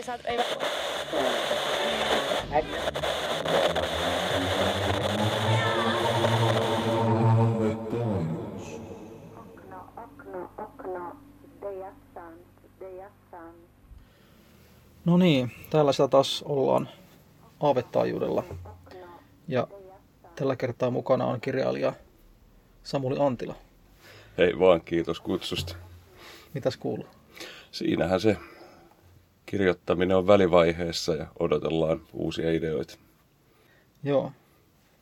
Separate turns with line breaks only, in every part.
ei saa, ei...
Okno, okno, okno, DSN, DSN.
No niin, täällä sitä taas ollaan aavetaajuudella. Ja tällä kertaa mukana on kirjailija Samuli Antila.
Hei vaan, kiitos kutsusta.
Mitäs kuuluu?
Siinähän se kirjoittaminen on välivaiheessa ja odotellaan uusia ideoita.
Joo.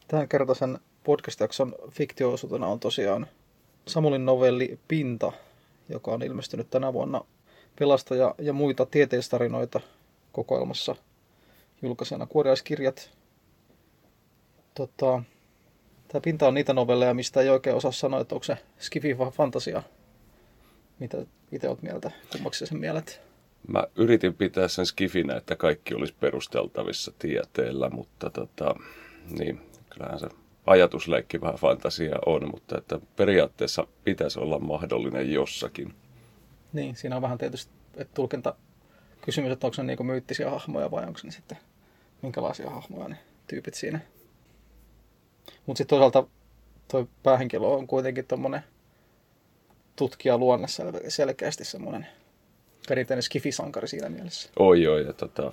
Tämän kertaisen podcast-jakson fiktioosuutena on tosiaan Samulin novelli Pinta, joka on ilmestynyt tänä vuonna Pelastaja ja muita tieteistarinoita kokoelmassa julkaisena kuoriaiskirjat. Tota, tämä Pinta on niitä novelleja, mistä ei oikein osaa sanoa, että onko se skifi vai fantasia. Mitä itse olet mieltä? Kummaksi sen mielet?
Mä yritin pitää sen skifinä, että kaikki olisi perusteltavissa tieteellä, mutta tota, niin, kyllähän se ajatusleikki vähän fantasia on, mutta että periaatteessa pitäisi olla mahdollinen jossakin.
Niin, siinä on vähän tietysti että tulkinta kysymys, että onko ne niinku myyttisiä hahmoja vai onko ne sitten minkälaisia hahmoja ne tyypit siinä. Mutta sitten toisaalta toi päähenkilö on kuitenkin tommonen tutkija luonnessa selkeästi semmoinen perinteinen skifisankari siinä mielessä.
Oi oi, ja tota,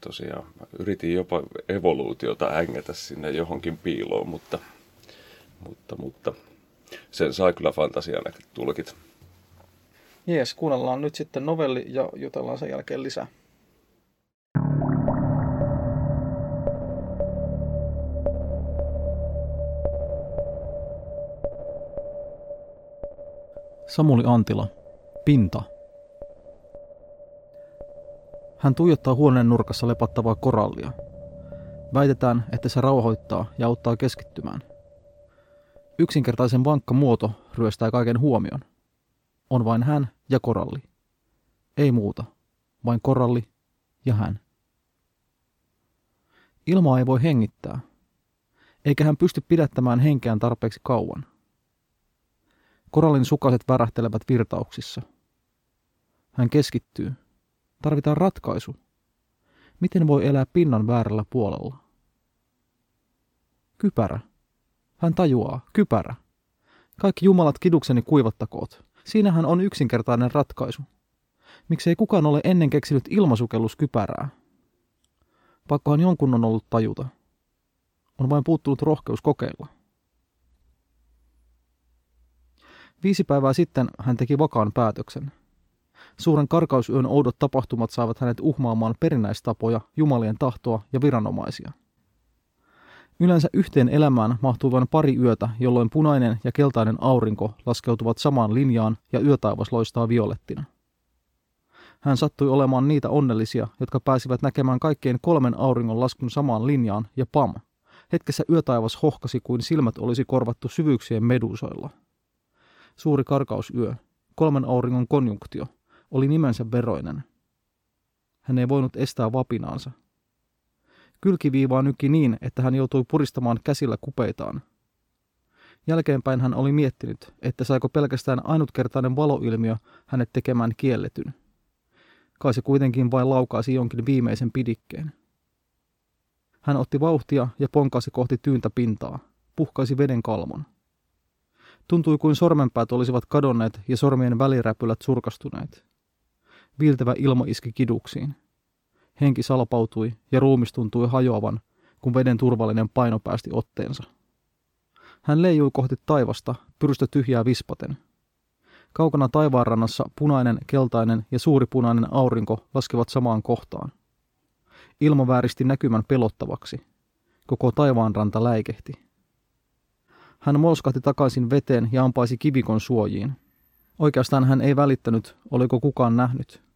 tosiaan mä yritin jopa evoluutiota ängetä sinne johonkin piiloon, mutta, mutta, mutta sen saa kyllä fantasian tulkit.
Jees, kuunnellaan nyt sitten novelli ja jutellaan sen jälkeen lisää. Samuli Antila, Pinta. Hän tuijottaa huoneen nurkassa lepattavaa korallia. Väitetään, että se rauhoittaa ja auttaa keskittymään. Yksinkertaisen vankka muoto ryöstää kaiken huomion. On vain hän ja koralli. Ei muuta, vain koralli ja hän. Ilmaa ei voi hengittää, eikä hän pysty pidättämään henkeään tarpeeksi kauan. Korallin sukaset värähtelevät virtauksissa. Hän keskittyy. Tarvitaan ratkaisu. Miten voi elää pinnan väärällä puolella? Kypärä. Hän tajuaa. Kypärä. Kaikki jumalat kidukseni kuivattakoot. Siinähän on yksinkertainen ratkaisu. Miksei kukaan ole ennen keksinyt ilmasukelluskypärää? Pakkohan jonkun on ollut tajuta. On vain puuttunut rohkeus kokeilla. Viisi päivää sitten hän teki vakaan päätöksen. Suuren karkausyön oudot tapahtumat saavat hänet uhmaamaan perinäistapoja, jumalien tahtoa ja viranomaisia. Yleensä yhteen elämään mahtuu vain pari yötä, jolloin punainen ja keltainen aurinko laskeutuvat samaan linjaan ja yötaivas loistaa violettina. Hän sattui olemaan niitä onnellisia, jotka pääsivät näkemään kaikkien kolmen auringon laskun samaan linjaan ja pam, hetkessä yötaivas hohkasi kuin silmät olisi korvattu syvyyksien medusoilla. Suuri karkausyö, kolmen auringon konjunktio, oli nimensä veroinen. Hän ei voinut estää vapinaansa. Kylkiviivaa nyki niin, että hän joutui puristamaan käsillä kupeitaan. Jälkeenpäin hän oli miettinyt, että saiko pelkästään ainutkertainen valoilmiö hänet tekemään kielletyn. Kai se kuitenkin vain laukaisi jonkin viimeisen pidikkeen. Hän otti vauhtia ja ponkasi kohti tyyntä pintaa, puhkaisi veden kalmon. Tuntui kuin sormenpäät olisivat kadonneet ja sormien väliräpylät surkastuneet. Viiltävä ilma iski kiduksiin. Henki salpautui ja ruumis tuntui hajoavan, kun veden turvallinen paino päästi otteensa. Hän leijui kohti taivasta, pyrstö tyhjää vispaten. Kaukana taivaanrannassa punainen, keltainen ja suuri punainen aurinko laskevat samaan kohtaan. Ilma vääristi näkymän pelottavaksi. Koko taivaanranta läikehti. Hän molskahti takaisin veteen ja ampaisi kivikon suojiin. Oikeastaan hän ei välittänyt, oliko kukaan nähnyt.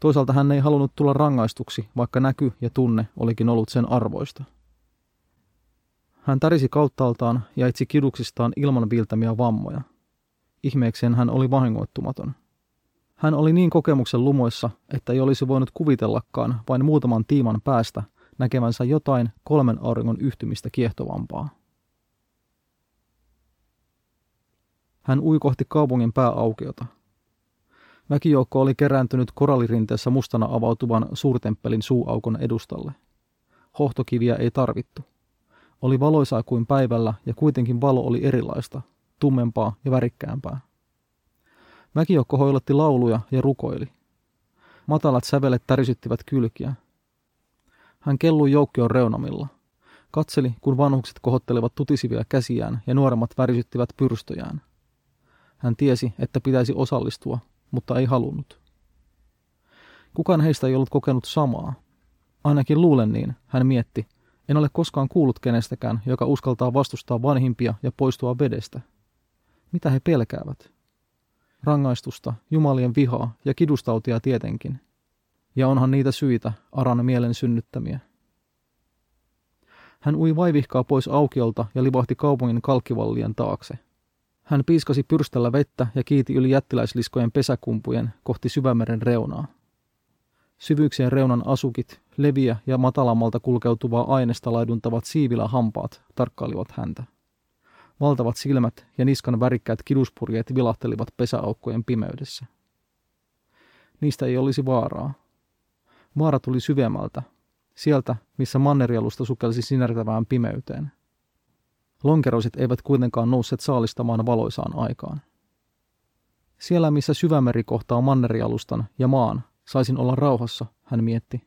Toisaalta hän ei halunnut tulla rangaistuksi, vaikka näky ja tunne olikin ollut sen arvoista. Hän tärisi kauttaaltaan ja etsi kiduksistaan ilman viiltämiä vammoja. Ihmeekseen hän oli vahingoittumaton. Hän oli niin kokemuksen lumoissa, että ei olisi voinut kuvitellakaan vain muutaman tiiman päästä näkevänsä jotain kolmen auringon yhtymistä kiehtovampaa. Hän ui kohti kaupungin pääaukeota. Väkijoukko oli kerääntynyt korallirinteessä mustana avautuvan suurtemppelin suuaukon edustalle. Hohtokiviä ei tarvittu. Oli valoisaa kuin päivällä ja kuitenkin valo oli erilaista, tummempaa ja värikkäämpää. Väkijoukko hoilotti lauluja ja rukoili. Matalat sävelet tärisyttivät kylkiä. Hän kellui joukkion reunamilla. Katseli, kun vanhukset kohottelevat tutisivia käsiään ja nuoremmat värisyttivät pyrstöjään. Hän tiesi, että pitäisi osallistua, mutta ei halunnut. Kukaan heistä ei ollut kokenut samaa. Ainakin luulen niin, hän mietti. En ole koskaan kuullut kenestäkään, joka uskaltaa vastustaa vanhimpia ja poistua vedestä. Mitä he pelkäävät? Rangaistusta, jumalien vihaa ja kidustautia tietenkin. Ja onhan niitä syitä, Aran mielen synnyttämiä. Hän ui vaivihkaa pois aukiolta ja livahti kaupungin kalkkivallien taakse. Hän piiskasi pyrställä vettä ja kiiti yli jättiläisliskojen pesäkumpujen kohti syvämeren reunaa. Syvyyksien reunan asukit, leviä ja matalammalta kulkeutuvaa aineesta laiduntavat siivillä hampaat tarkkailivat häntä. Valtavat silmät ja niskan värikkäät kiduspurjeet vilahtelivat pesäaukkojen pimeydessä. Niistä ei olisi vaaraa. Vaara tuli syvemmältä, sieltä, missä mannerialusta sukelsi sinertävään pimeyteen. Lonkeroiset eivät kuitenkaan nousseet saalistamaan valoisaan aikaan. Siellä, missä syvämeri kohtaa mannerialustan ja maan, saisin olla rauhassa, hän mietti.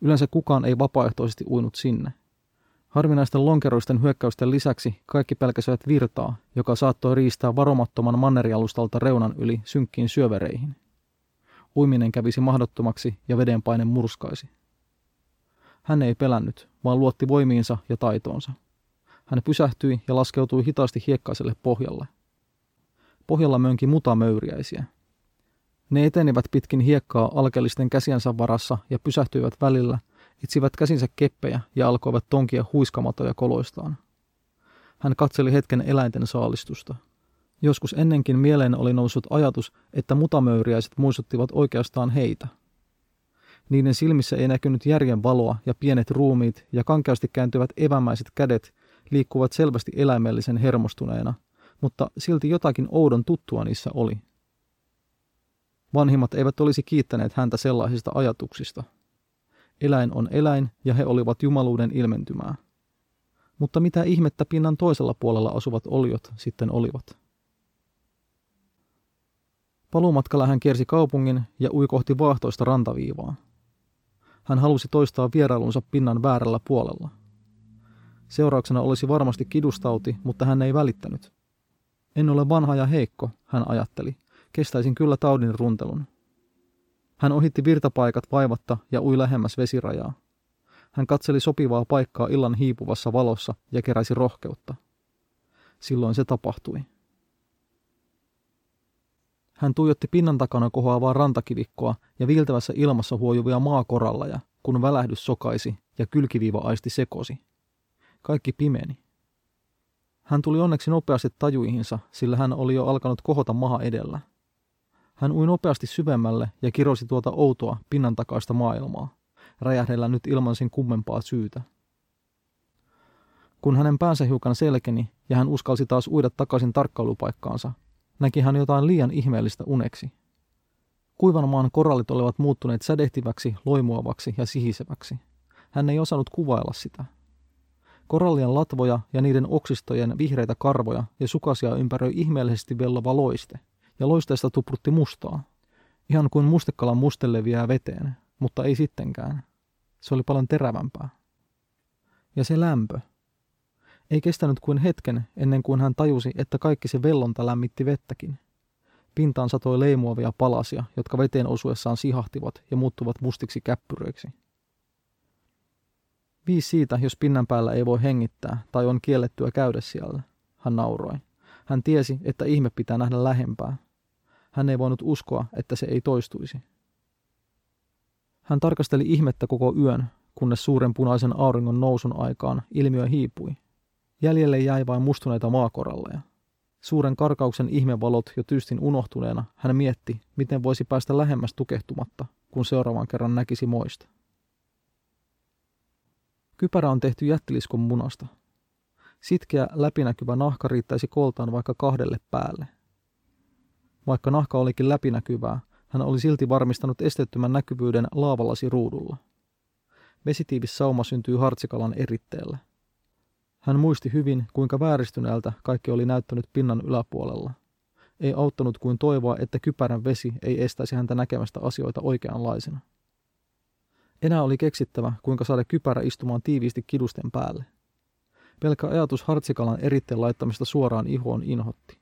Yleensä kukaan ei vapaaehtoisesti uinut sinne. Harvinaisten lonkeroisten hyökkäysten lisäksi kaikki pelkäsivät virtaa, joka saattoi riistää varomattoman mannerialustalta reunan yli synkkiin syövereihin. Uiminen kävisi mahdottomaksi ja vedenpaine murskaisi. Hän ei pelännyt, vaan luotti voimiinsa ja taitoonsa. Hän pysähtyi ja laskeutui hitaasti hiekkaiselle pohjalle. Pohjalla mönki mutamöyriäisiä. Ne etenivät pitkin hiekkaa alkeellisten käsiensä varassa ja pysähtyivät välillä, itsivät käsinsä keppejä ja alkoivat tonkia huiskamatoja koloistaan. Hän katseli hetken eläinten saalistusta. Joskus ennenkin mieleen oli noussut ajatus, että mutamöyriäiset muistuttivat oikeastaan heitä – niiden silmissä ei näkynyt järjen valoa ja pienet ruumiit ja kankeasti kääntyvät evämäiset kädet liikkuvat selvästi eläimellisen hermostuneena, mutta silti jotakin oudon tuttua niissä oli. Vanhimmat eivät olisi kiittäneet häntä sellaisista ajatuksista. Eläin on eläin ja he olivat jumaluuden ilmentymää. Mutta mitä ihmettä pinnan toisella puolella asuvat oliot sitten olivat? Paluumatkalla hän kiersi kaupungin ja ui kohti vaahtoista rantaviivaa. Hän halusi toistaa vierailunsa pinnan väärällä puolella. Seurauksena olisi varmasti kidustauti, mutta hän ei välittänyt. En ole vanha ja heikko, hän ajatteli. Kestäisin kyllä taudin runtelun. Hän ohitti virtapaikat vaivatta ja ui lähemmäs vesirajaa. Hän katseli sopivaa paikkaa illan hiipuvassa valossa ja keräsi rohkeutta. Silloin se tapahtui. Hän tuijotti pinnan takana kohoavaa rantakivikkoa ja viiltävässä ilmassa huojuvia maakoralleja, kun välähdys sokaisi ja kylkiviiva aisti sekosi. Kaikki pimeni. Hän tuli onneksi nopeasti tajuihinsa, sillä hän oli jo alkanut kohota maha edellä. Hän ui nopeasti syvemmälle ja kirosi tuota outoa pinnan takaista maailmaa, räjähdellä nyt ilman sen kummempaa syytä. Kun hänen päänsä hiukan selkeni ja hän uskalsi taas uida takaisin tarkkailupaikkaansa, näki hän jotain liian ihmeellistä uneksi. Kuivan maan korallit olivat muuttuneet sädehtiväksi, loimuavaksi ja sihiseväksi. Hän ei osannut kuvailla sitä. Korallien latvoja ja niiden oksistojen vihreitä karvoja ja sukasia ympäröi ihmeellisesti vellova loiste, ja loisteesta tuprutti mustaa. Ihan kuin mustekalan muste leviää veteen, mutta ei sittenkään. Se oli paljon terävämpää. Ja se lämpö, ei kestänyt kuin hetken ennen kuin hän tajusi, että kaikki se vellonta lämmitti vettäkin. Pintaan satoi leimuavia palasia, jotka veteen osuessaan sihahtivat ja muuttuvat mustiksi käppyröiksi. Viisi siitä, jos pinnan päällä ei voi hengittää tai on kiellettyä käydä siellä, hän nauroi. Hän tiesi, että ihme pitää nähdä lähempää. Hän ei voinut uskoa, että se ei toistuisi. Hän tarkasteli ihmettä koko yön, kunnes suuren punaisen auringon nousun aikaan ilmiö hiipui Jäljelle jäi vain mustuneita maakoralleja. Suuren karkauksen ihmevalot jo tystin unohtuneena hän mietti, miten voisi päästä lähemmäs tukehtumatta, kun seuraavan kerran näkisi moista. Kypärä on tehty jättiliskon munasta. Sitkeä läpinäkyvä nahka riittäisi koltaan vaikka kahdelle päälle. Vaikka nahka olikin läpinäkyvää, hän oli silti varmistanut esteettömän näkyvyyden laavalasi ruudulla. Vesitiivis sauma syntyy hartsikalan eritteellä. Hän muisti hyvin, kuinka vääristyneeltä kaikki oli näyttänyt pinnan yläpuolella. Ei auttanut kuin toivoa, että kypärän vesi ei estäisi häntä näkemästä asioita oikeanlaisena. Enää oli keksittävä, kuinka saada kypärä istumaan tiiviisti kidusten päälle. Pelkkä ajatus hartsikalan eritteen laittamista suoraan ihoon inhotti.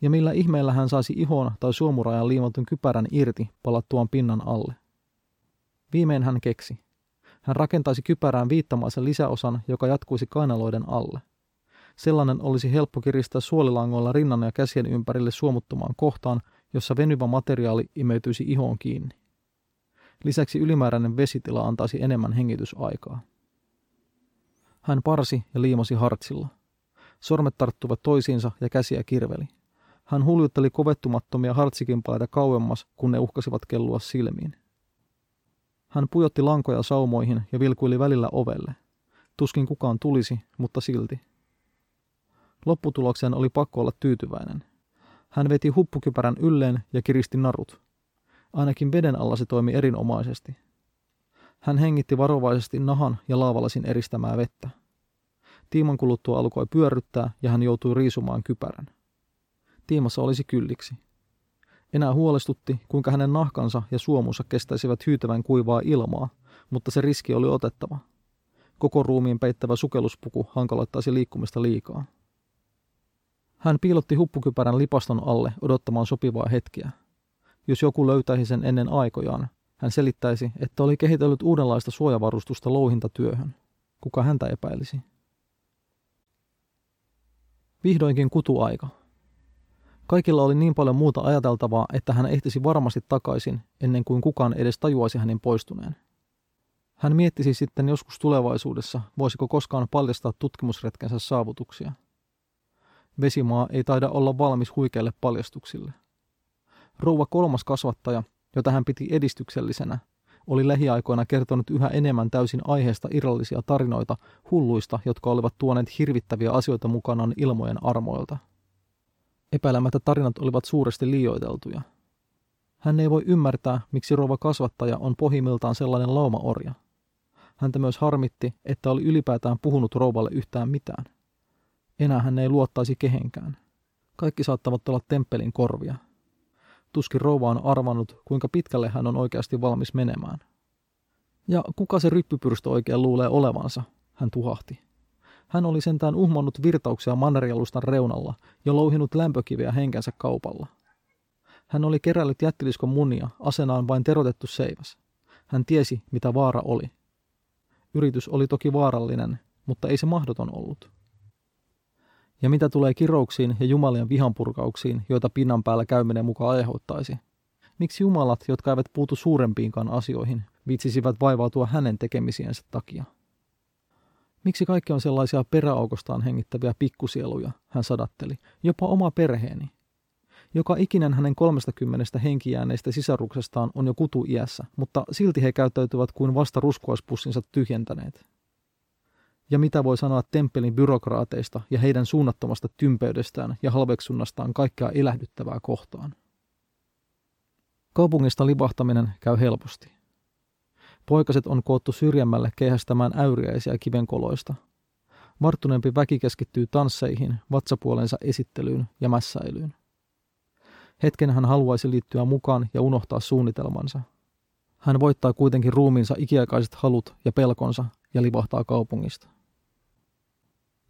Ja millä ihmeellä hän saisi ihoon tai suomurajan liimatun kypärän irti palattuaan pinnan alle. Viimein hän keksi. Hän rakentaisi kypärään viittamaisen lisäosan, joka jatkuisi kainaloiden alle. Sellainen olisi helppo kiristää suolilangoilla rinnan ja käsien ympärille suomuttomaan kohtaan, jossa venyvä materiaali imeytyisi ihoon kiinni. Lisäksi ylimääräinen vesitila antaisi enemmän hengitysaikaa. Hän parsi ja liimasi hartsilla. Sormet tarttuvat toisiinsa ja käsiä kirveli. Hän huljutteli kovettumattomia hartsikimpaleita kauemmas, kun ne uhkasivat kellua silmiin. Hän pujotti lankoja saumoihin ja vilkuili välillä ovelle. Tuskin kukaan tulisi, mutta silti. Lopputulokseen oli pakko olla tyytyväinen. Hän veti huppukypärän ylleen ja kiristi narut. Ainakin veden alla se toimi erinomaisesti. Hän hengitti varovaisesti nahan ja laavalasin eristämää vettä. Tiiman kuluttua alkoi pyörryttää ja hän joutui riisumaan kypärän. Tiimassa olisi kylliksi. Enää huolestutti, kuinka hänen nahkansa ja suomunsa kestäisivät hyytävän kuivaa ilmaa, mutta se riski oli otettava. Koko ruumiin peittävä sukelluspuku hankaloittaisi liikkumista liikaa. Hän piilotti huppukypärän lipaston alle odottamaan sopivaa hetkeä. Jos joku löytäisi sen ennen aikojaan, hän selittäisi, että oli kehitellyt uudenlaista suojavarustusta louhintatyöhön. Kuka häntä epäilisi? Vihdoinkin kutuaika. Kaikilla oli niin paljon muuta ajateltavaa, että hän ehtisi varmasti takaisin, ennen kuin kukaan edes tajuaisi hänen poistuneen. Hän miettisi sitten joskus tulevaisuudessa, voisiko koskaan paljastaa tutkimusretkensä saavutuksia. Vesimaa ei taida olla valmis huikeille paljastuksille. Rouva kolmas kasvattaja, jota hän piti edistyksellisenä, oli lähiaikoina kertonut yhä enemmän täysin aiheesta irrallisia tarinoita hulluista, jotka olivat tuoneet hirvittäviä asioita mukanaan ilmojen armoilta. Epäilemättä tarinat olivat suuresti liioiteltuja. Hän ei voi ymmärtää, miksi rouva kasvattaja on pohjimmiltaan sellainen laumaorja. Häntä myös harmitti, että oli ylipäätään puhunut rouvalle yhtään mitään. Enää hän ei luottaisi kehenkään. Kaikki saattavat olla temppelin korvia. Tuskin rouva on arvannut, kuinka pitkälle hän on oikeasti valmis menemään. Ja kuka se ryppypyrstö oikein luulee olevansa, hän tuhahti. Hän oli sentään uhmannut virtauksia mannerialustan reunalla ja louhinut lämpökiveä henkensä kaupalla. Hän oli kerällyt jättiliskon munia, asenaan vain terotettu seiväs. Hän tiesi, mitä vaara oli. Yritys oli toki vaarallinen, mutta ei se mahdoton ollut. Ja mitä tulee kirouksiin ja jumalien vihanpurkauksiin, joita pinnan päällä käyminen mukaan aiheuttaisi? Miksi jumalat, jotka eivät puutu suurempiinkaan asioihin, vitsisivät vaivautua hänen tekemisiensä takia? Miksi kaikki on sellaisia peräaukostaan hengittäviä pikkusieluja, hän sadatteli, jopa oma perheeni. Joka ikinen hänen kolmestakymmenestä henkijääneistä sisaruksestaan on jo kutu iässä, mutta silti he käyttäytyvät kuin vasta ruskoispussinsa tyhjentäneet. Ja mitä voi sanoa temppelin byrokraateista ja heidän suunnattomasta tympeydestään ja halveksunnastaan kaikkea elähdyttävää kohtaan? Kaupungista libahtaminen käy helposti. Poikaset on koottu syrjemmälle kehästämään äyriäisiä kivenkoloista. Varttuneempi väki keskittyy tansseihin, vatsapuolensa esittelyyn ja mässäilyyn. Hetken hän haluaisi liittyä mukaan ja unohtaa suunnitelmansa. Hän voittaa kuitenkin ruumiinsa ikiaikaiset halut ja pelkonsa ja livahtaa kaupungista.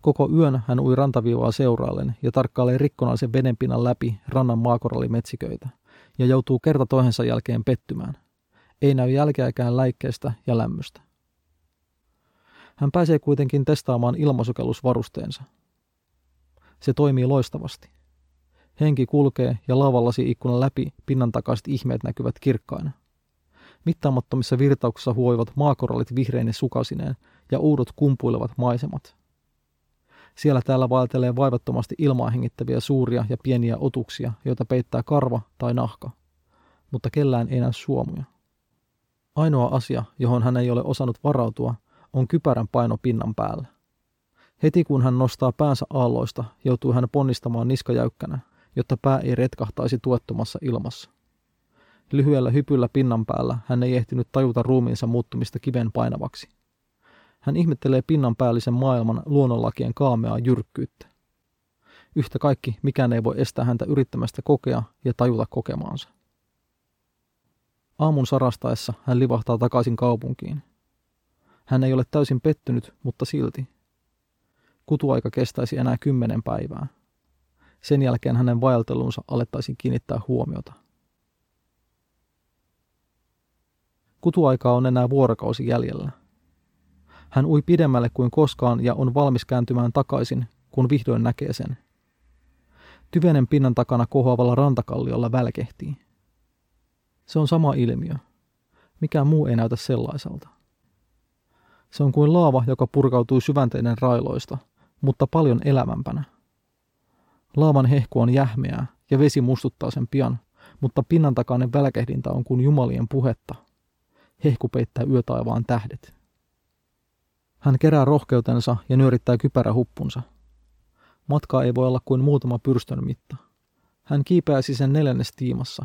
Koko yön hän ui rantaviivaa seuraallen ja tarkkailee rikkonaisen vedenpinnan läpi rannan maakorallimetsiköitä ja joutuu kerta toisensa jälkeen pettymään. Ei näy jälkeäkään läikkeestä ja lämmöstä. Hän pääsee kuitenkin testaamaan ilmasukellusvarusteensa. Se toimii loistavasti. Henki kulkee ja lavallasi ikkunan läpi pinnan takaiset ihmeet näkyvät kirkkaina. Mittaamattomissa virtauksissa huoivat maakorallit vihreine sukasineen ja uudot kumpuilevat maisemat. Siellä täällä vaeltelee vaivattomasti ilmaa hengittäviä suuria ja pieniä otuksia, joita peittää karva tai nahka. Mutta kellään ei näy suomuja. Ainoa asia, johon hän ei ole osannut varautua, on kypärän paino pinnan päällä. Heti kun hän nostaa päänsä aalloista, joutuu hän ponnistamaan niskajäykkänä, jotta pää ei retkahtaisi tuottomassa ilmassa. Lyhyellä hypyllä pinnan päällä hän ei ehtinyt tajuta ruumiinsa muuttumista kiven painavaksi. Hän ihmettelee pinnan päällisen maailman luonnonlakien kaameaa jyrkkyyttä. Yhtä kaikki mikään ei voi estää häntä yrittämästä kokea ja tajuta kokemaansa. Aamun sarastaessa hän livahtaa takaisin kaupunkiin. Hän ei ole täysin pettynyt, mutta silti. Kutuaika kestäisi enää kymmenen päivää. Sen jälkeen hänen vaeltelunsa alettaisiin kiinnittää huomiota. Kutuaikaa on enää vuorokausi jäljellä. Hän ui pidemmälle kuin koskaan ja on valmis kääntymään takaisin, kun vihdoin näkee sen. Tyvenen pinnan takana kohoavalla rantakalliolla välkehtii. Se on sama ilmiö. Mikään muu ei näytä sellaiselta. Se on kuin laava, joka purkautuu syvänteiden railoista, mutta paljon elävämpänä. Laavan hehku on jähmeää ja vesi mustuttaa sen pian, mutta pinnan takainen välkehdintä on kuin jumalien puhetta. Hehku peittää yötaivaan tähdet. Hän kerää rohkeutensa ja nyörittää kypärähuppunsa. Matkaa ei voi olla kuin muutama pyrstön mitta. Hän kiipeäisi sen neljännes tiimassa,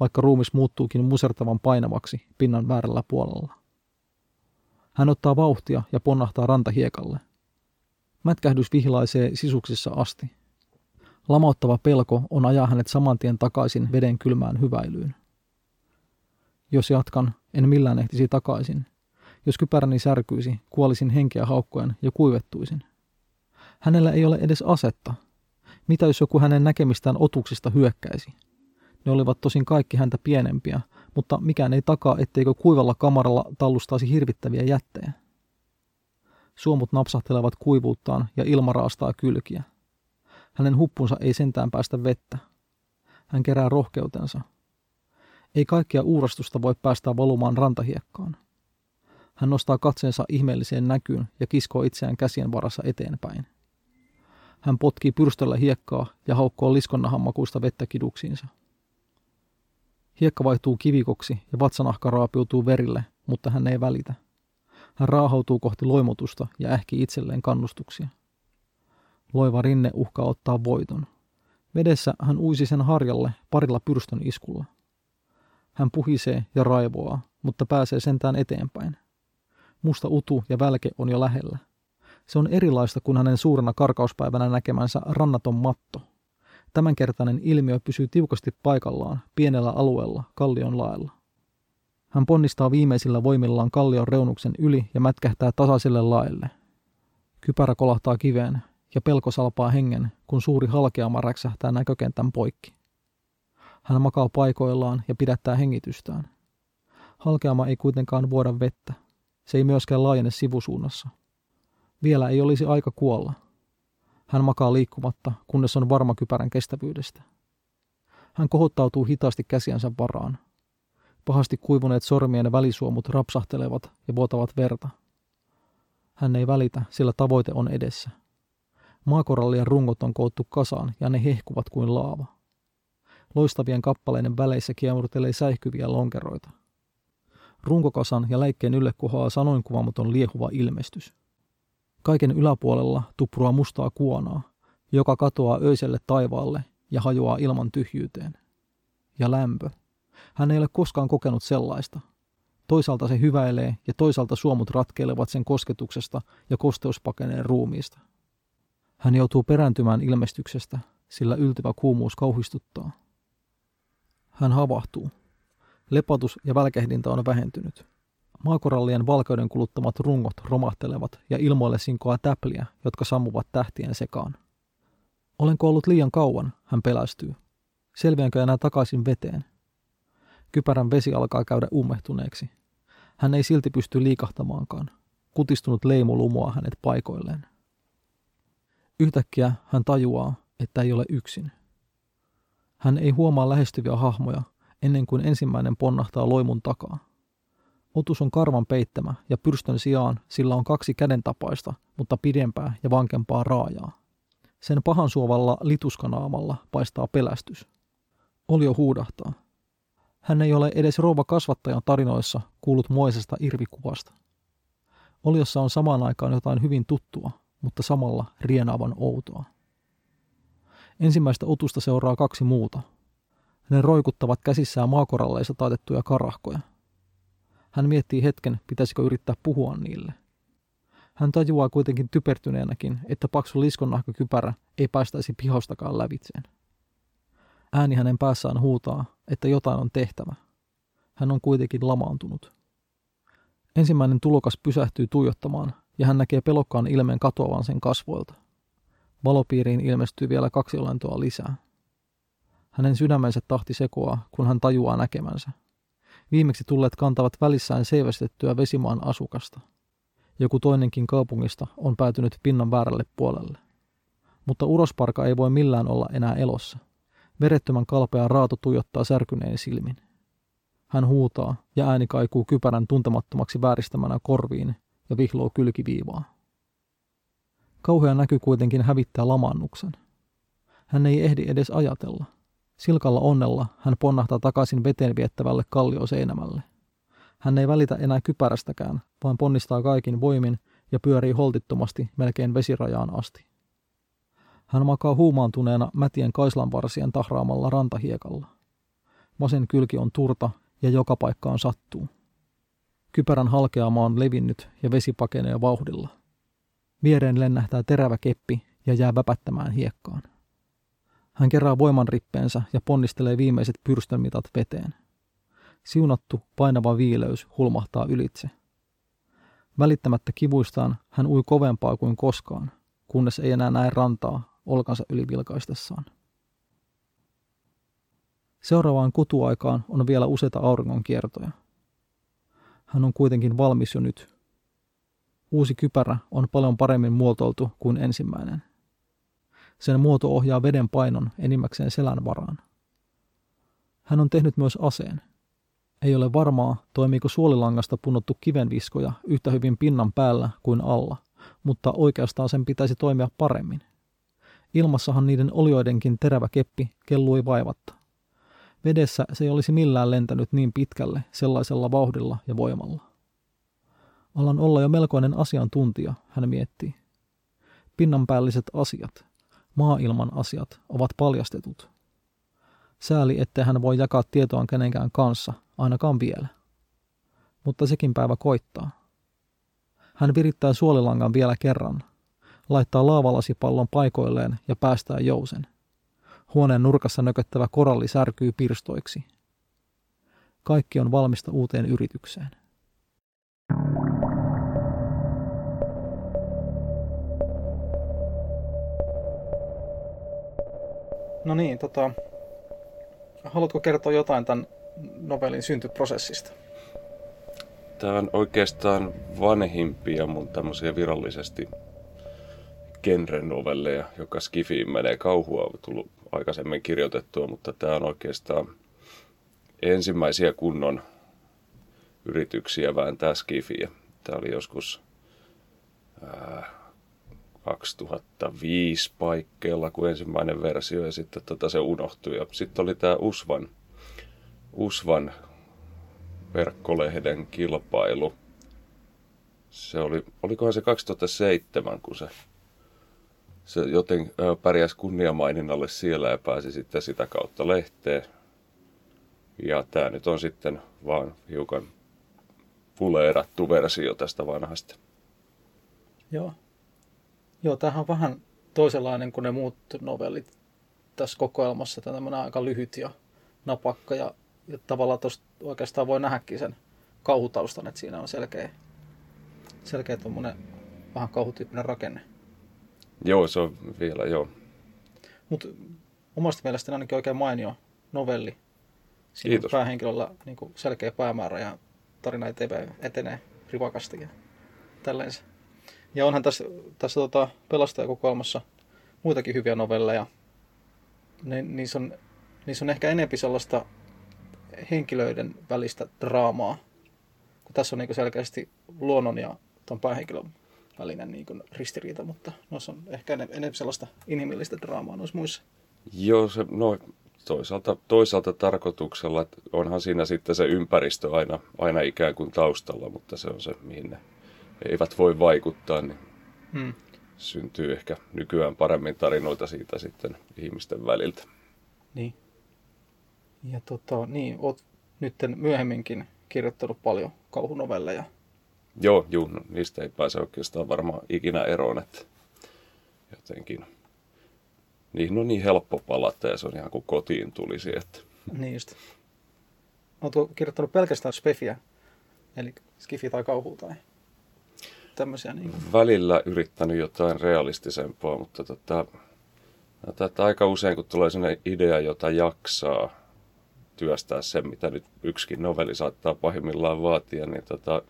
vaikka ruumis muuttuukin musertavan painavaksi pinnan väärällä puolella. Hän ottaa vauhtia ja ponnahtaa rantahiekalle. Mätkähdys vihlaisee sisuksissa asti. Lamauttava pelko on ajaa hänet saman tien takaisin veden kylmään hyväilyyn. Jos jatkan, en millään ehtisi takaisin. Jos kypäräni särkyisi, kuolisin henkeä haukkoen ja kuivettuisin. Hänellä ei ole edes asetta. Mitä jos joku hänen näkemistään otuksista hyökkäisi? Ne olivat tosin kaikki häntä pienempiä, mutta mikään ei takaa, etteikö kuivalla kamaralla tallustaisi hirvittäviä jättejä. Suomut napsahtelevat kuivuuttaan ja ilma raastaa kylkiä. Hänen huppunsa ei sentään päästä vettä. Hän kerää rohkeutensa. Ei kaikkia uurastusta voi päästää valumaan rantahiekkaan. Hän nostaa katseensa ihmeelliseen näkyyn ja kiskoo itseään käsien varassa eteenpäin. Hän potkii pyrstöllä hiekkaa ja haukkoo liskonnahan makuista vettä kiduksiinsa. Hiekka vaihtuu kivikoksi ja vatsanahka raapiutuu verille, mutta hän ei välitä. Hän raahautuu kohti loimotusta ja ähki itselleen kannustuksia. Loiva rinne uhkaa ottaa voiton. Vedessä hän uisi sen harjalle parilla pyrstön iskulla. Hän puhisee ja raivoaa, mutta pääsee sentään eteenpäin. Musta utu ja välke on jo lähellä. Se on erilaista kuin hänen suurena karkauspäivänä näkemänsä rannaton matto. Tämänkertainen ilmiö pysyy tiukasti paikallaan, pienellä alueella, kallion laella. Hän ponnistaa viimeisillä voimillaan kallion reunuksen yli ja mätkähtää tasaiselle laelle. Kypärä kolahtaa kiveen ja pelko salpaa hengen, kun suuri halkeama räksähtää näkökentän poikki. Hän makaa paikoillaan ja pidättää hengitystään. Halkeama ei kuitenkaan vuoda vettä. Se ei myöskään laajene sivusuunnassa. Vielä ei olisi aika kuolla. Hän makaa liikkumatta, kunnes on varma kypärän kestävyydestä. Hän kohottautuu hitaasti käsiänsä varaan. Pahasti kuivuneet sormien välisuomut rapsahtelevat ja vuotavat verta. Hän ei välitä, sillä tavoite on edessä. Maakorallien rungot on koottu kasaan ja ne hehkuvat kuin laava. Loistavien kappaleiden väleissä kiemurtelee säihkyviä lonkeroita. Runkokasan ja läikkeen ylle kohoaa sanoin kuvaamaton liehuva ilmestys. Kaiken yläpuolella tuprua mustaa kuonaa, joka katoaa öiselle taivaalle ja hajoaa ilman tyhjyyteen. Ja lämpö. Hän ei ole koskaan kokenut sellaista. Toisaalta se hyväilee ja toisaalta suomut ratkeilevat sen kosketuksesta ja kosteuspakeneen ruumiista. Hän joutuu perääntymään ilmestyksestä, sillä yltyvä kuumuus kauhistuttaa. Hän havahtuu. Lepatus ja välkehdintä on vähentynyt. Maakorallien valkeuden kuluttamat rungot romahtelevat ja ilmoille sinkoaa täpliä, jotka sammuvat tähtien sekaan. Olenko ollut liian kauan, hän pelästyy. Selviänkö enää takaisin veteen? Kypärän vesi alkaa käydä ummehtuneeksi. Hän ei silti pysty liikahtamaankaan. Kutistunut leimu lumoaa hänet paikoilleen. Yhtäkkiä hän tajuaa, että ei ole yksin. Hän ei huomaa lähestyviä hahmoja ennen kuin ensimmäinen ponnahtaa loimun takaa. Otus on karvan peittämä ja pyrstön sijaan sillä on kaksi kädentapaista, mutta pidempää ja vankempaa raajaa. Sen pahan suovalla lituskanaamalla paistaa pelästys. Olio huudahtaa. Hän ei ole edes rouva kasvattajan tarinoissa kuullut moisesta irvikuvasta. Oliossa on samaan aikaan jotain hyvin tuttua, mutta samalla rienaavan outoa. Ensimmäistä otusta seuraa kaksi muuta. Ne roikuttavat käsissään maakoralleissa taitettuja karahkoja. Hän miettii hetken, pitäisikö yrittää puhua niille. Hän tajuaa kuitenkin typertyneenäkin, että paksu liskonnahkakypärä ei päästäisi pihostakaan lävitseen. Ääni hänen päässään huutaa, että jotain on tehtävä. Hän on kuitenkin lamaantunut. Ensimmäinen tulokas pysähtyy tuijottamaan ja hän näkee pelokkaan ilmeen katoavan sen kasvoilta. Valopiiriin ilmestyy vielä kaksi olentoa lisää. Hänen sydämensä tahti sekoaa, kun hän tajuaa näkemänsä. Viimeksi tulleet kantavat välissään seivästettyä vesimaan asukasta. Joku toinenkin kaupungista on päätynyt pinnan väärälle puolelle. Mutta urosparka ei voi millään olla enää elossa. Verettömän kalpea raato tuijottaa särkyneen silmin. Hän huutaa ja ääni kaikuu kypärän tuntemattomaksi vääristämänä korviin ja vihloo kylkiviivaa. Kauhea näky kuitenkin hävittää lamannuksen. Hän ei ehdi edes ajatella. Silkalla onnella hän ponnahtaa takaisin veteen viettävälle kallioseinämälle. Hän ei välitä enää kypärästäkään, vaan ponnistaa kaikin voimin ja pyörii holtittomasti melkein vesirajaan asti. Hän makaa huumaantuneena mätien kaislanvarsien tahraamalla rantahiekalla. Vasen kylki on turta ja joka paikkaan sattuu. Kypärän halkeama on levinnyt ja vesi pakenee vauhdilla. Viereen lennähtää terävä keppi ja jää väpättämään hiekkaan. Hän kerää voimanrippeensä ja ponnistelee viimeiset pyrstönmitat veteen. Siunattu, painava viileys hulmahtaa ylitse. Välittämättä kivuistaan hän ui kovempaa kuin koskaan, kunnes ei enää näe rantaa olkansa yli vilkaistessaan. Seuraavaan kutuaikaan on vielä useita auringonkiertoja. Hän on kuitenkin valmis jo nyt. Uusi kypärä on paljon paremmin muotoiltu kuin ensimmäinen. Sen muoto ohjaa veden painon enimmäkseen selän varaan. Hän on tehnyt myös aseen. Ei ole varmaa, toimiiko suolilangasta punnottu kivenviskoja yhtä hyvin pinnan päällä kuin alla, mutta oikeastaan sen pitäisi toimia paremmin. Ilmassahan niiden olioidenkin terävä keppi kellui vaivatta. Vedessä se ei olisi millään lentänyt niin pitkälle sellaisella vauhdilla ja voimalla. Alan olla jo melkoinen asiantuntija, hän miettii. Pinnanpäälliset asiat, maailman asiat ovat paljastetut. Sääli, ettei hän voi jakaa tietoaan kenenkään kanssa, ainakaan vielä. Mutta sekin päivä koittaa. Hän virittää suolilangan vielä kerran, laittaa laavalasipallon paikoilleen ja päästää jousen – Huoneen nurkassa nököttävä koralli särkyy pirstoiksi. Kaikki on valmista uuteen yritykseen. No niin, tota, haluatko kertoa jotain tämän novellin syntyprosessista?
Tämä on oikeastaan vanhimpia mun tämmöisiä virallisesti genre-novelleja, joka Skifiin menee. Kauhua on tullut aikaisemmin kirjoitettua, mutta tämä on oikeastaan ensimmäisiä kunnon yrityksiä vääntää Skifiä. Tämä oli joskus ää, 2005 paikkeilla kuin ensimmäinen versio ja sitten tota se unohtui. Ja sitten oli tämä Usvan, Usvan verkkolehden kilpailu. Se oli, olikohan se 2007, kun se se joten pärjäsi kunniamaininnalle siellä ja pääsi sitten sitä kautta lehteen. Ja tämä nyt on sitten vaan hiukan puleerattu versio tästä vanhasta.
Joo. Joo, tämähän on vähän toisenlainen kuin ne muut novellit tässä kokoelmassa. Tämä on aika lyhyt ja napakka ja, ja tavallaan tuosta oikeastaan voi nähdäkin sen kauhutaustan, että siinä on selkeä, selkeä tuommoinen vähän kauhutyyppinen rakenne.
Joo, se on vielä, joo.
Mutta omasta mielestäni ainakin oikein mainio novelli. Siinä Kiitos. päähenkilöllä niin kuin selkeä päämäärä ja tarina etenee, etenee rivakasti ja tälleen Ja onhan tässä, tässä tota, pelastajakokoelmassa muitakin hyviä novelleja. Ne, niissä, on, niissä on ehkä enempi sellaista henkilöiden välistä draamaa, kun tässä on niin selkeästi luonnon ja tuon päähenkilön välinen niin kuin ristiriita, mutta noissa on ehkä enemmän sellaista inhimillistä draamaa noissa muissa.
Joo, se, no toisaalta, toisaalta tarkoituksella, että onhan siinä sitten se ympäristö aina, aina ikään kuin taustalla, mutta se on se, mihin ne eivät voi vaikuttaa, niin hmm. syntyy ehkä nykyään paremmin tarinoita siitä sitten ihmisten väliltä.
Niin. Ja tota, niin, oot nyt myöhemminkin kirjoittanut paljon kauhunovelleja.
Joo, juu, no, niistä ei pääse oikeastaan varmaan ikinä eroon, että jotenkin niihin on niin helppo palata ja se on ihan kuin kotiin tulisi. Että.
Niin just. Oletko kirjoittanut pelkästään spefiä, eli skifi tai kauhu tai tämmöisiä? Niin kuin?
Välillä yrittänyt jotain realistisempaa, mutta tota, että aika usein kun tulee sellainen idea, jota jaksaa työstää sen, mitä nyt yksikin novelli saattaa pahimmillaan vaatia, niin tota,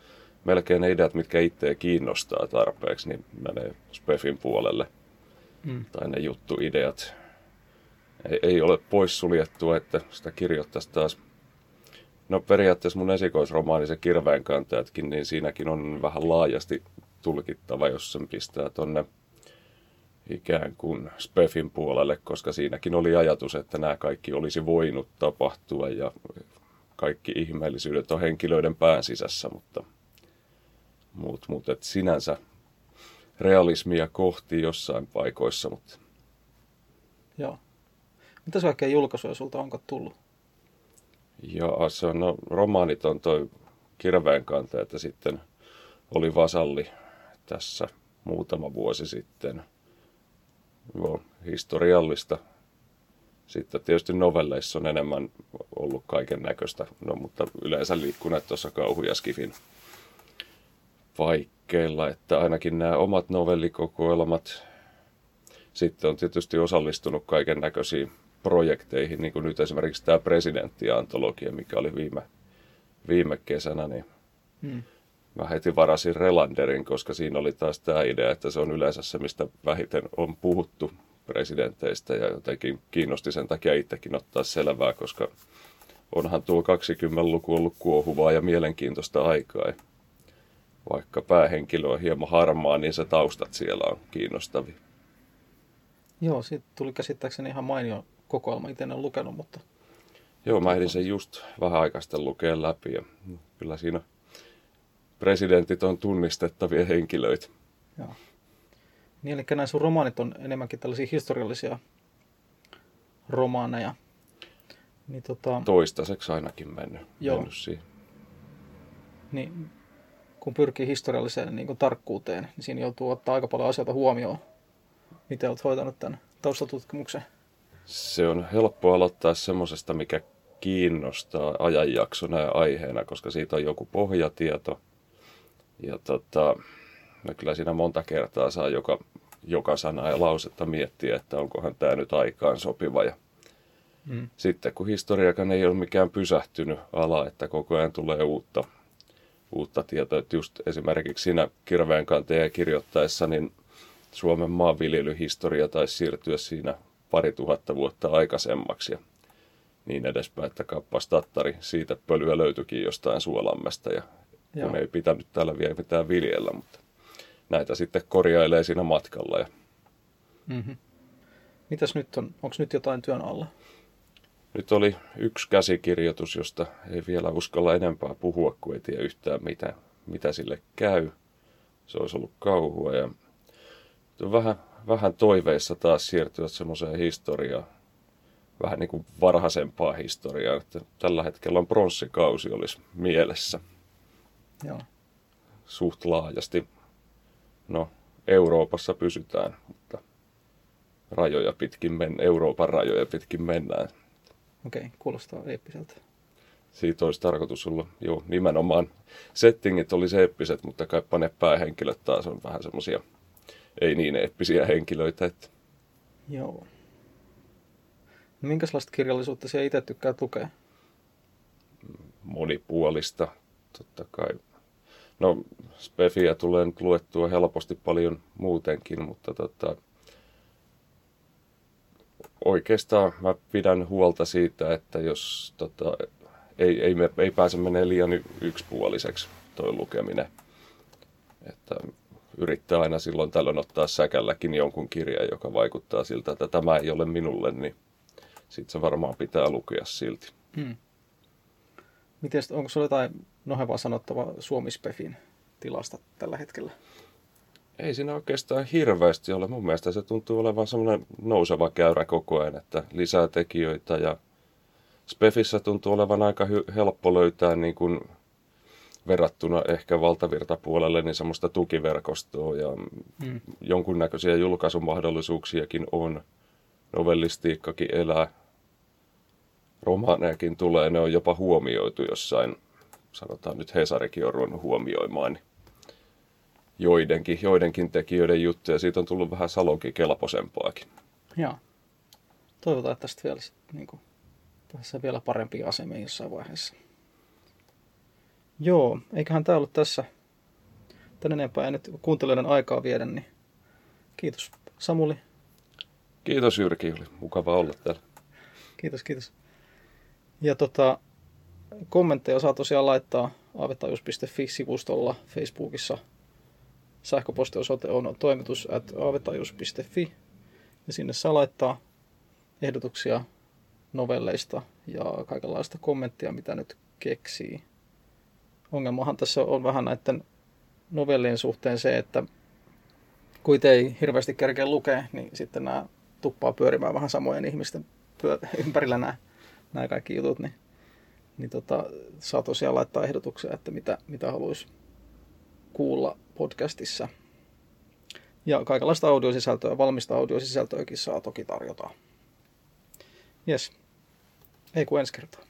melkein ne ideat, mitkä itseä kiinnostaa tarpeeksi, niin menee Spefin puolelle. Mm. Tai ne juttuideat. Ei, ei ole poissuljettua, että sitä kirjoittaisi taas. No periaatteessa mun esikoisromaani, se Kirveenkantajatkin, niin siinäkin on vähän laajasti tulkittava, jos sen pistää tonne ikään kuin Spefin puolelle, koska siinäkin oli ajatus, että nämä kaikki olisi voinut tapahtua ja kaikki ihmeellisyydet on henkilöiden pään sisässä, mutta muut, muut et sinänsä realismia kohti jossain paikoissa. Mutta...
Joo. Mitä kaikkea julkaisuja sulta onko tullut?
Joo, se on, no, romaanit on toi Kirveen kanta, että sitten oli Vasalli tässä muutama vuosi sitten. Joo, historiallista. Sitten tietysti novelleissa on enemmän ollut kaiken näköistä, no, mutta yleensä liikkuneet tuossa kauhu- ja skifin paikkeilla, että ainakin nämä omat novellikokoelmat, sitten on tietysti osallistunut kaiken näköisiin projekteihin, niin kuin nyt esimerkiksi tämä presidenttiantologia, mikä oli viime, viime kesänä, niin hmm. mä heti varasin Relanderin, koska siinä oli taas tämä idea, että se on yleensä se, mistä vähiten on puhuttu presidenteistä ja jotenkin kiinnosti sen takia itsekin ottaa selvää, koska onhan tuo 20-luku ollut kuohuvaa ja mielenkiintoista aikaa vaikka päähenkilö on hieman harmaa, niin se taustat siellä on kiinnostavia.
Joo, siitä tuli käsittääkseni ihan mainio kokoelma. Itse en ole lukenut, mutta...
Joo, mä ehdin sen just vähän aikaista lukea läpi ja kyllä siinä presidentit on tunnistettavia henkilöitä.
Joo. Niin, eli nämä sun romaanit on enemmänkin tällaisia historiallisia romaaneja.
Niin, tota... Toistaiseksi ainakin mennyt, Joo. mennyt siihen.
Niin, kun pyrkii historialliseen niin kuin tarkkuuteen, niin siinä joutuu ottaa aika paljon asioita huomioon. Miten olet hoitanut tämän taustatutkimuksen?
Se on helppo aloittaa semmoisesta, mikä kiinnostaa ajanjaksona ja aiheena, koska siitä on joku pohjatieto. Ja tota, no kyllä siinä monta kertaa saa joka, joka sana ja lausetta miettiä, että onkohan tämä nyt aikaan sopiva. Ja mm. Sitten kun historiakaan ei ole mikään pysähtynyt ala, että koko ajan tulee uutta uutta tietoa. Että just esimerkiksi siinä kirveen kanteen kirjoittaessa, niin Suomen maanviljelyhistoria taisi siirtyä siinä pari tuhatta vuotta aikaisemmaksi ja niin edespäin, että kappas tattari siitä pölyä löytyikin jostain Suolammesta ja Joo. kun ei pitänyt täällä vielä mitään viljellä, mutta näitä sitten korjailee siinä matkalla. Ja...
Mm-hmm. Mitäs nyt on? Onko nyt jotain työn alla?
Nyt oli yksi käsikirjoitus, josta ei vielä uskalla enempää puhua, kun ei tiedä yhtään mitä, mitä sille käy. Se olisi ollut kauhua ja vähän, vähän toiveissa taas siirtyä semmoiseen historiaan, vähän niin kuin varhaisempaa historiaa, että tällä hetkellä on pronssikausi olisi mielessä.
Joo.
Suht laajasti. No, Euroopassa pysytään, mutta rajoja pitkin men, Euroopan rajoja pitkin mennään.
Okei, okay, kuulostaa eeppiseltä.
Siitä olisi tarkoitus olla, joo, nimenomaan. Settingit oli se eeppiset, mutta kaipa ne päähenkilöt taas on vähän semmoisia ei niin eeppisiä henkilöitä. Että...
Joo. No minkälaista kirjallisuutta sinä itse tykkäät lukea?
Monipuolista, totta kai. No, Spefiä tulee nyt luettua helposti paljon muutenkin, mutta tota, oikeastaan mä pidän huolta siitä, että jos tota, ei, ei, me, ei pääse menee liian yksipuoliseksi tuo lukeminen. Että yrittää aina silloin tällöin ottaa säkälläkin jonkun kirjan, joka vaikuttaa siltä, että tämä ei ole minulle, niin sitten se varmaan pitää lukea silti. Hmm.
Miten, onko sinulla jotain nohevaa sanottavaa Suomispefin tilasta tällä hetkellä?
ei siinä oikeastaan hirveästi ole. Mun mielestä se tuntuu olevan semmoinen nouseva käyrä koko ajan, että lisää tekijöitä ja Spefissä tuntuu olevan aika hy- helppo löytää niin kuin verrattuna ehkä valtavirtapuolelle niin semmoista tukiverkostoa ja mm. jonkunnäköisiä julkaisumahdollisuuksiakin on. Novellistiikkakin elää, romaanejakin tulee, ne on jopa huomioitu jossain, sanotaan nyt Hesarikin on ruvennut huomioimaan, joidenkin, joidenkin tekijöiden juttuja. Siitä on tullut vähän salonkin kelpoisempaakin.
Joo. Toivotaan, että tästä vielä, niin kuin, tässä vielä parempia asemia jossain vaiheessa. Joo, eiköhän tämä ollut tässä. Tän enempää ei nyt kuuntelijoiden aikaa viedä, niin kiitos Samuli.
Kiitos Jyrki, oli mukava olla täällä.
Kiitos, kiitos. Ja tota, kommentteja saa tosiaan laittaa aavetajus.fi-sivustolla Facebookissa. Sähköpostiosoite on toimitus at ja sinne saa laittaa ehdotuksia novelleista ja kaikenlaista kommenttia, mitä nyt keksii. Ongelmahan tässä on vähän näiden novellien suhteen se, että kun ei hirveästi kerkeä lukea, niin sitten nämä tuppaa pyörimään vähän samojen ihmisten ympärillä nämä, nämä kaikki jutut, niin, niin tota, saa tosiaan laittaa ehdotuksia, että mitä, mitä haluaisi kuulla podcastissa. Ja kaikenlaista audiosisältöä, valmista audiosisältöäkin saa toki tarjota. Jes. Ei kun ensi kertaa.